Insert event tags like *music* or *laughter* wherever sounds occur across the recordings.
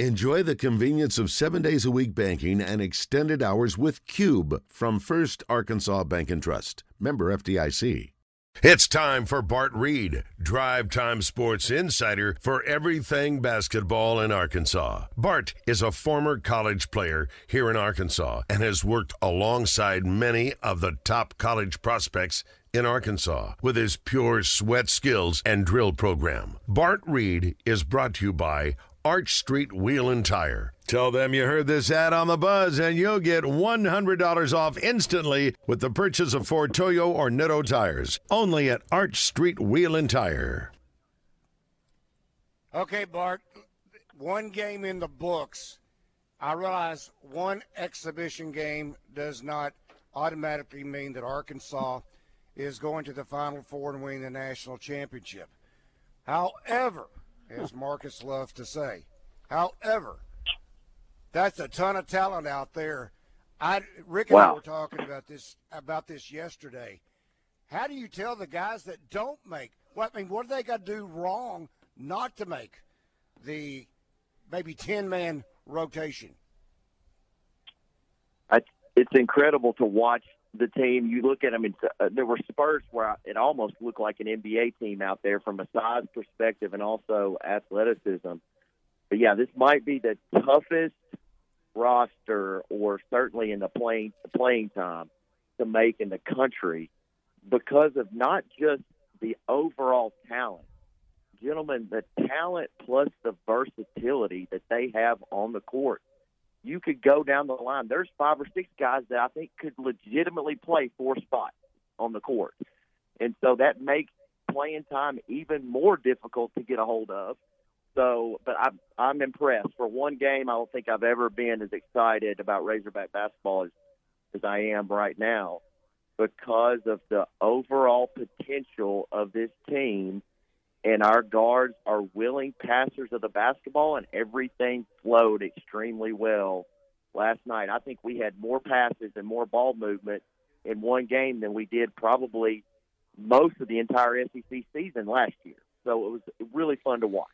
Enjoy the convenience of seven days a week banking and extended hours with Cube from First Arkansas Bank and Trust. Member FDIC. It's time for Bart Reid, Drive Time Sports Insider for everything basketball in Arkansas. Bart is a former college player here in Arkansas and has worked alongside many of the top college prospects in Arkansas with his pure sweat skills and drill program. Bart Reid is brought to you by Arch Street Wheel and Tire. Tell them you heard this ad on the buzz and you'll get $100 off instantly with the purchase of four Toyo or Nitto tires. Only at Arch Street Wheel and Tire. Okay, Bart, one game in the books. I realize one exhibition game does not automatically mean that Arkansas is going to the Final Four and winning the national championship. However, as Marcus loves to say. However, that's a ton of talent out there. I Rick and wow. I were talking about this about this yesterday. How do you tell the guys that don't make? What I mean, what do they got to do wrong not to make the maybe ten man rotation? I, it's incredible to watch the team. You look at them, and uh, there were spurts where it almost looked like an NBA team out there from a size perspective and also athleticism. But yeah, this might be the toughest roster, or certainly in the playing the playing time, to make in the country because of not just the overall talent, gentlemen, the talent plus the versatility that they have on the court you could go down the line. There's five or six guys that I think could legitimately play four spots on the court. And so that makes playing time even more difficult to get a hold of. So, but I'm I'm impressed. For one game, I don't think I've ever been as excited about Razorback basketball as as I am right now because of the overall potential of this team and our guards are willing passers of the basketball, and everything flowed extremely well last night. I think we had more passes and more ball movement in one game than we did probably most of the entire SEC season last year. So it was really fun to watch.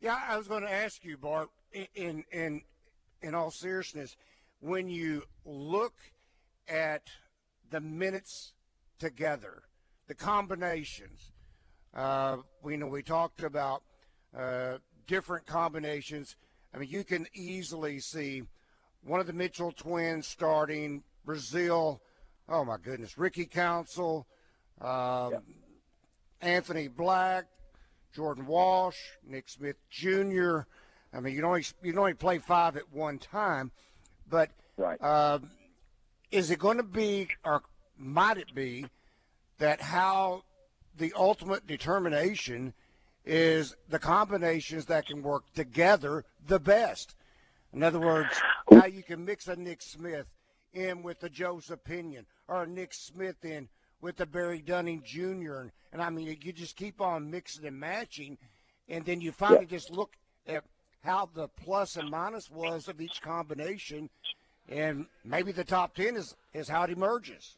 Yeah, I was going to ask you, Bart, in in in all seriousness, when you look at the minutes together, the combinations, uh, we know we talked about uh, different combinations. I mean, you can easily see one of the Mitchell twins starting Brazile. Oh my goodness, Ricky Council, um, Anthony Black, Jordan Walsh, Nick Smith Jr. I mean, you can only you only play five at one time, but right. uh, is it going to be or might it be that how the ultimate determination is the combinations that can work together the best. In other words, how you can mix a Nick Smith in with the Joseph Pinion or a Nick Smith in with the Barry Dunning Jr. And, and I mean, you just keep on mixing and matching, and then you finally yeah. just look at how the plus and minus was of each combination, and maybe the top 10 is, is how it emerges.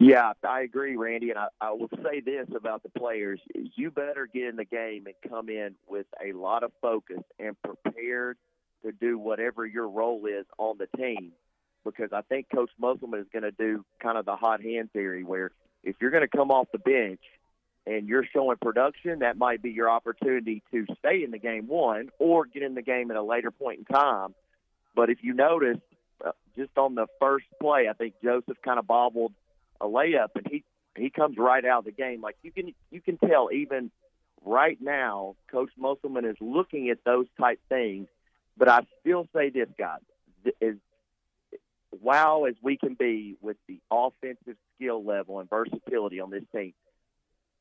Yeah, I agree, Randy. And I, I will say this about the players you better get in the game and come in with a lot of focus and prepared to do whatever your role is on the team. Because I think Coach Musselman is going to do kind of the hot hand theory where if you're going to come off the bench and you're showing production, that might be your opportunity to stay in the game, one, or get in the game at a later point in time. But if you notice, uh, just on the first play, I think Joseph kind of bobbled a layup and he he comes right out of the game. Like you can you can tell even right now, Coach Musselman is looking at those type things. But I still say this, guys, as wow as we can be with the offensive skill level and versatility on this team,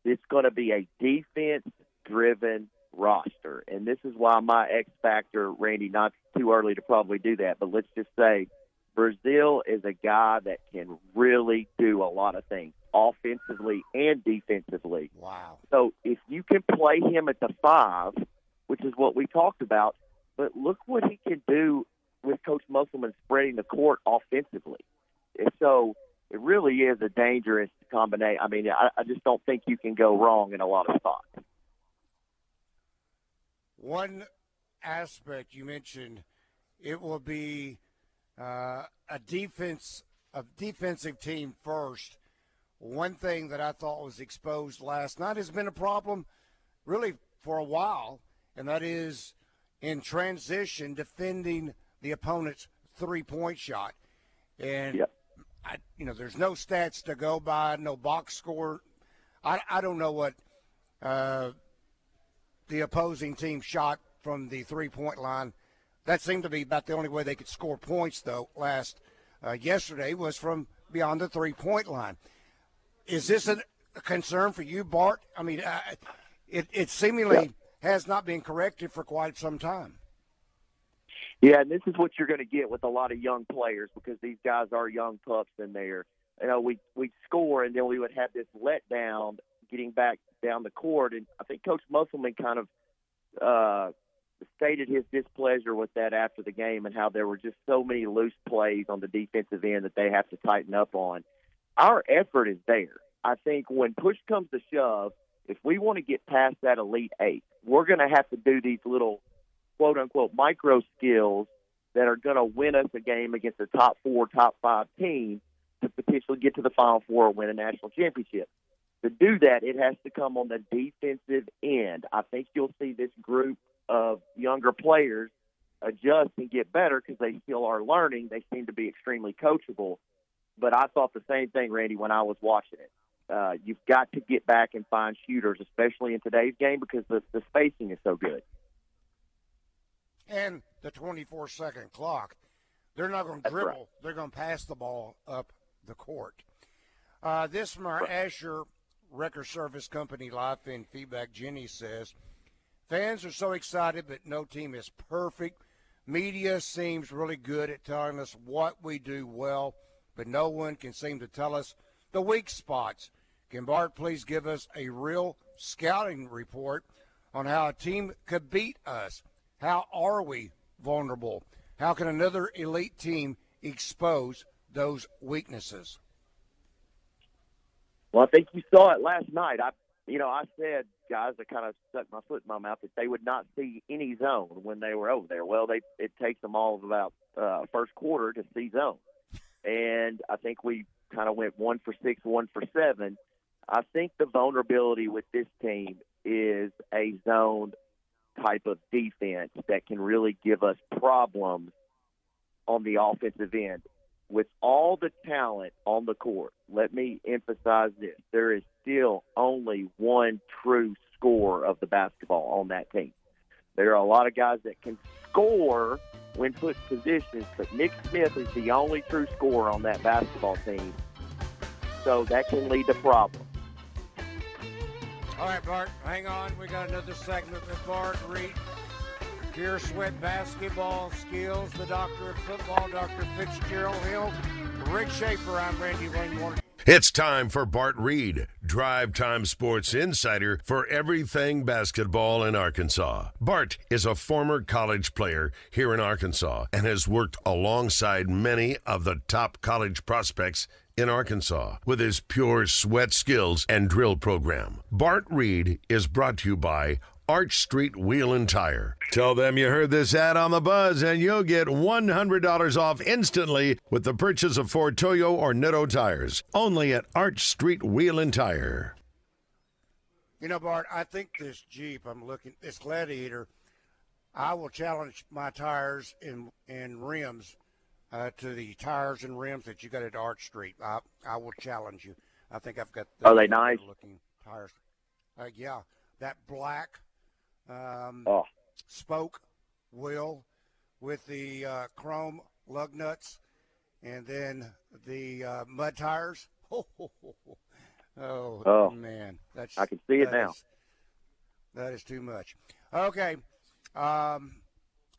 it's going to be a defense driven roster. And this is why my X factor, Randy, not too early to probably do that, but let's just say Brazile is a guy that can really do a lot of things offensively and defensively. Wow. So if you can play him at the five, which is what we talked about, but look what he can do with Coach Musselman spreading the court offensively. And so it really is a dangerous combination. I mean, I, I just don't think you can go wrong in a lot of spots. one aspect you mentioned, it will be uh, a defense, a defensive team first. One thing that I thought was exposed last night has been a problem, really for a while, and that is in transition defending the opponent's three-point shot. And yep. I, you know, there's no stats to go by, no box score. I, I don't know what uh, the opposing team shot from the three-point line. That seemed to be about the only way they could score points, though. Last uh, yesterday was from beyond the three-point line. Is this a concern for you, Bart? I mean, uh, it, it seemingly has not been corrected for quite some time. Yeah, and this is what you're going to get with a lot of young players because these guys are young pups in there. You know, we we score and then we would have this letdown getting back down the court, and I think Coach Musselman kind of uh, stated his displeasure with that after the game and how there were just so many loose plays on the defensive end that they have to tighten up on. Our effort is there. I think when push comes to shove, if we want to get past that elite eight, we're going to have to do these little quote unquote micro skills that are going to win us a game against a top four, top five team to potentially get to the Final Four or win a national championship. To do that, it has to come on the defensive end. I think you'll see this group of younger players adjust and get better because they still are learning. They seem to be extremely coachable. But I thought the same thing, Randy, when I was watching it. Uh, you've got to get back and find shooters, especially in today's game, because the, the spacing is so good and the 24 second clock. They're not going to dribble, right. they're going to pass the ball up the court. Uh, this from our right. Asher Wrecker Service Company live fan feedback. Jenny says, Fans are so excited, but no team is perfect. Media seems really good at telling us what we do well, but no one can seem to tell us the weak spots. Can Bart please give us a real scouting report on how a team could beat us? How are we vulnerable? How can another elite team expose those weaknesses? Well, I think you saw it last night. I, you know, I said guys that kind of stuck my foot in my mouth that they would not see any zone when they were over there. Well, they it takes them all of about uh, first quarter to see zone, and I think we kind of went one for six, one for seven. I think the vulnerability with this team is a zone type of defense that can really give us problems on the offensive end. With all the talent on the court, let me emphasize this there is still only one true scorer of the basketball on that team. There are a lot of guys that can score when put in positions, but Nick Smith is the only true scorer on that basketball team. So that can lead to problems. All right, Bart, hang on. We got another segment with Bart Reid. Pure Sweat basketball skills, the doctor of football, Dr. Fitzgerald Hill. Rick Schaeffer, I'm Randy Rainwater. It's time for Bart Reid, Drive Time Sports Insider for everything basketball in Arkansas. Bart is a former college player here in Arkansas and has worked alongside many of the top college prospects in Arkansas with his pure sweat skills and drill program. Bart Reid is brought to you by Arch Street Wheel and Tire. Tell them you heard this ad on the buzz and you'll get $100 off instantly with the purchase of four Toyo or Nitto tires. Only at Arch Street Wheel and Tire. You know, Bart, I think this Jeep I'm looking, this Gladiator, I will challenge my tires and, and rims uh, to the tires and rims that you got at Arch Street. I I will challenge you. I think I've got. The, Are they nice? Looking tires. Uh, yeah, that black um, oh. spoke wheel with the uh, chrome lug nuts, and then the uh, mud tires. Oh, *laughs* oh, oh, man, that's I can see it now. Is, that is too much. Okay, um,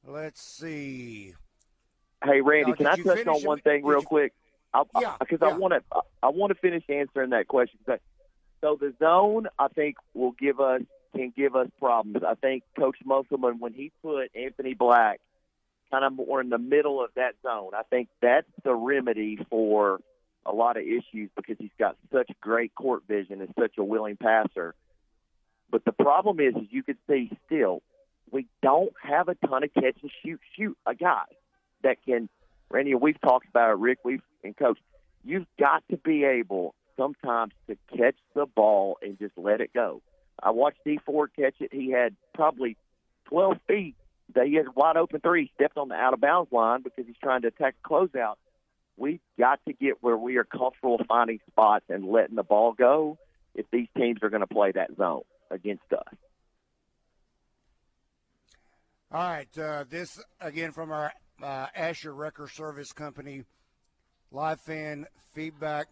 let's see. Hey, Randy, can I touch on one thing real you, quick? I, yeah, because yeah. I want to I want to finish answering that question. So the zone, I think, will give us can give us problems. I think Coach Musselman, when he put Anthony Black kind of more in the middle of that zone, I think that's the remedy for a lot of issues because he's got such great court vision and such a willing passer. But the problem is, is you could see still we don't have a ton of catch and shoot shoot a guy that can. Randy, we've talked about it. Rick, we've and Coach, you've got to be able sometimes to catch the ball and just let it go. I watched D Ford catch it. He had probably 12 feet. He had a wide open three. He stepped on the out of bounds line because he's trying to attack the closeout. We've got to get where we are comfortable finding spots and letting the ball go if these teams are going to play that zone against us. All right. Uh, this, again, from our uh, Asher Wrecker Service Company live fan feedback.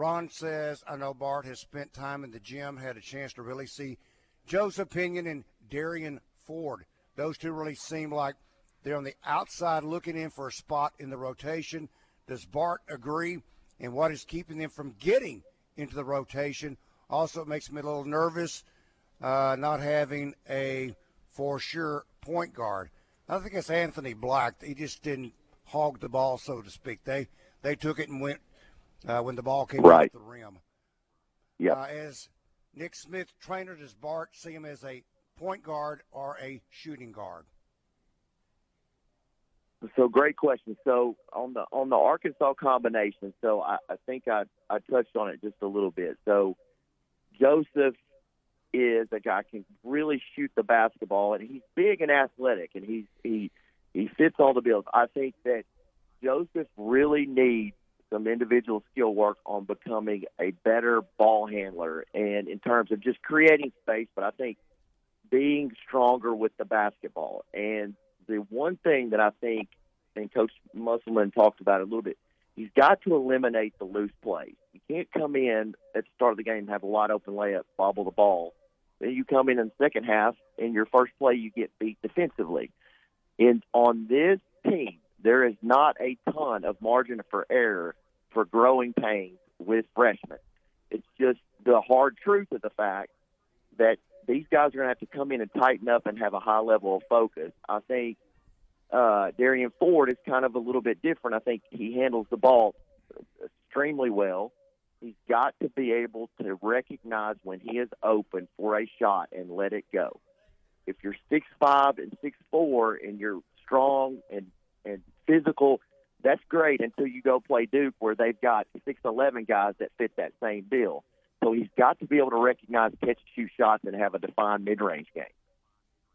Ron says, I know Bart has spent time in the gym, had a chance to really see Joseph Pinion and Darian Ford. Those two really seem like they're on the outside looking in for a spot in the rotation. Does Bart agree? And what is keeping them from getting into the rotation? Also, it makes me a little nervous uh, not having a for sure point guard. I think it's Anthony Black. He just didn't hog the ball, so to speak. They they took it and went uh, when the ball came right. off the rim. Yeah. Uh, as Nick Smith trainer, does Bart see him as a point guard or a shooting guard? So great question. So on the on the Arkansas combination, so I, I think I, I touched on it just a little bit. So Joseph is a guy can really shoot the basketball, and he's big and athletic, and he's he he fits all the bills. I think that Joseph really needs some individual skill work on becoming a better ball handler, and in terms of just creating space. But I think being stronger with the basketball. And the one thing that I think, and Coach Musselman talked about a little bit, he's got to eliminate the loose plays. You can't come in at the start of the game and have a wide open layup, bobble the ball. Then you come in in the second half, and your first play you get beat defensively. And on this team, there is not a ton of margin for error for growing pains with freshmen. It's just the hard truth of the fact that these guys are going to have to come in and tighten up and have a high level of focus. I think uh, Darian Ford is kind of a little bit different. I think he handles the ball extremely well. He's got to be able to recognize when he is open for a shot and let it go. If you're six five and six four and you're strong and and physical, that's great until you go play Duke where they've got six eleven guys that fit that same bill. So he's got to be able to recognize catch and shoot shots and have a defined mid range game.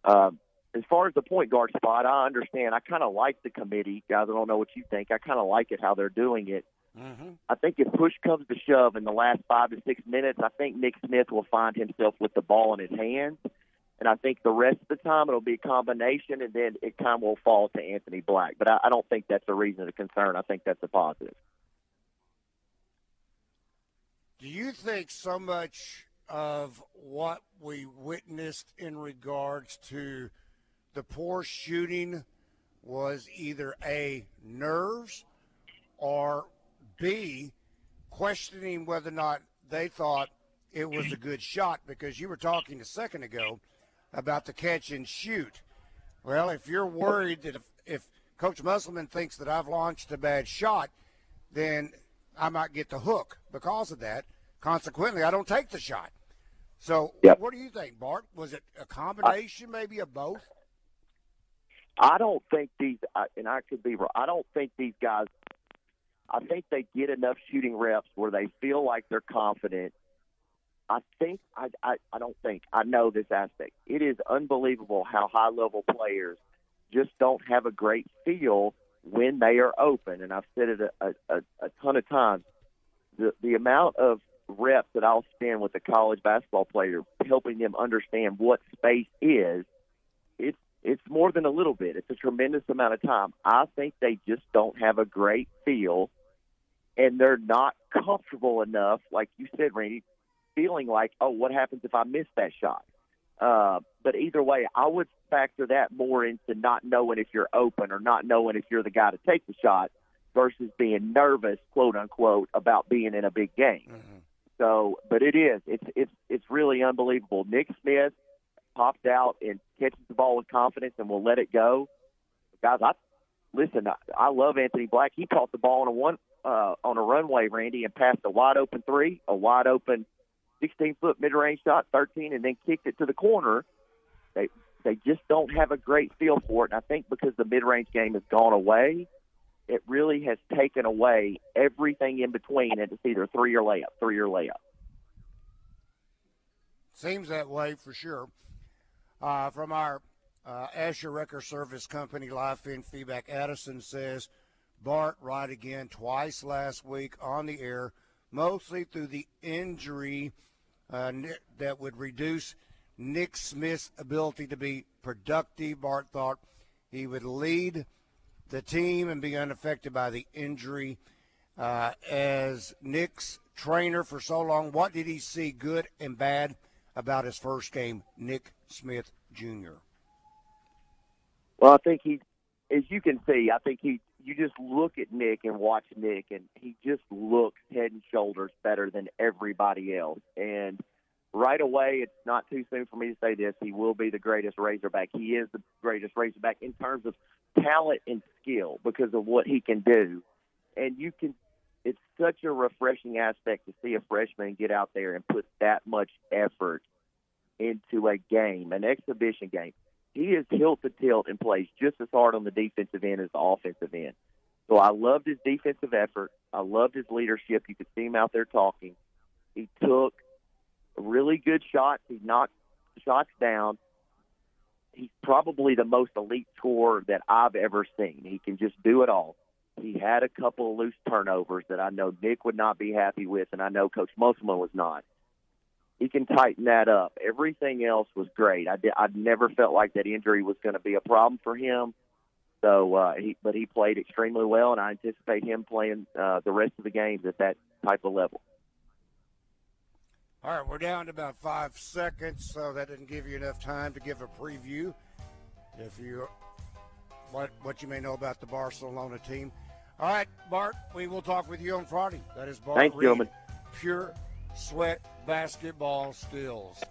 Um, as far as the point guard spot, I understand. I kind of like the committee, guys. I don't know what you think. I kind of like it how they're doing it. Mm-hmm. I think if push comes to shove in the last five to six minutes, I think Nick Smith will find himself with the ball in his hands. And I think the rest of the time it'll be a combination, and then it kind of will fall to Anthony Black. But I, I don't think that's a reason to concern. I think that's a positive. Do you think so much of what we witnessed in regards to the poor shooting was either A, nerves, or B, questioning whether or not they thought it was a good shot? Because you were talking a second ago about the catch and shoot. Well, if you're worried that if, if Coach Musselman thinks that I've launched a bad shot, then I might get the hook because of that. Consequently, I don't take the shot. So, yep. what do you think, Bart? Was it a combination, I, maybe of both? I don't think these, and I could be wrong. I don't think these guys. I think they get enough shooting reps where they feel like they're confident I think I, I I don't think I know this aspect. It is unbelievable how high level players just don't have a great feel when they are open. And I've said it a, a, a ton of times. The the amount of reps that I'll spend with a college basketball player helping them understand what space is, it's it's more than a little bit. It's a tremendous amount of time. I think they just don't have a great feel and they're not comfortable enough, like you said, Randy, feeling like, oh, what happens if I miss that shot? Uh, but either way, I would factor that more into not knowing if you're open or not knowing if you're the guy to take the shot versus being nervous, quote unquote, about being in a big game. Mm-hmm. So, but it is, it's it's it's really unbelievable. Nick Smith pops out and catches the ball with confidence and will let it go. Guys, I listen. I, I love Anthony Black. He caught the ball on a one uh, on a runway, Randy, and passed a wide open three, a wide open 16 foot mid range shot, 13, and then kicked it to the corner. They they just don't have a great feel for it. And I think because the mid-range game has gone away, it really has taken away everything in between, and it's either three or layup, three or layup. Seems that way for sure. Uh, from our uh, Asher Wrecker Service Company live feed feedback, Addison says Bart right again twice last week on the air, mostly through the injury uh, that would reduce Nick Smith's ability to be productive. Bart thought he would lead the team and be unaffected by the injury. Uh, as Nick's trainer for so long, what did he see good and bad about his first game, Nick Smith Jr.? Well, I think he, as you can see, I think he. You just look at Nick and watch Nick, and he just looks head and shoulders better than everybody else. And right away, it's not too soon for me to say this. He will be the greatest Razorback. He is the greatest Razorback in terms of talent and skill because of what he can do. And you can, it's such a refreshing aspect to see a freshman get out there and put that much effort into a game, an exhibition game. He is hilt to tilt and plays just as hard on the defensive end as the offensive end. So I loved his defensive effort. I loved his leadership. You could see him out there talking. He took really good shots. He knocked shots down. He's probably the most elite scorer that I've ever seen. He can just do it all. He had a couple of loose turnovers that I know Nick would not be happy with, and I know Coach Musselman was not. He can tighten that up. Everything else was great. I did, I never felt like that injury was going to be a problem for him. So, uh, he, but he played extremely well, and I anticipate him playing uh, the rest of the games at that type of level. All right, we're down to about five seconds, so that didn't give you enough time to give a preview. If you what what you may know about the Barcelona team. All right, Bart, we will talk with you on Friday. That is Bart Thank Reid, you, Pure Sweat Basketball Skills.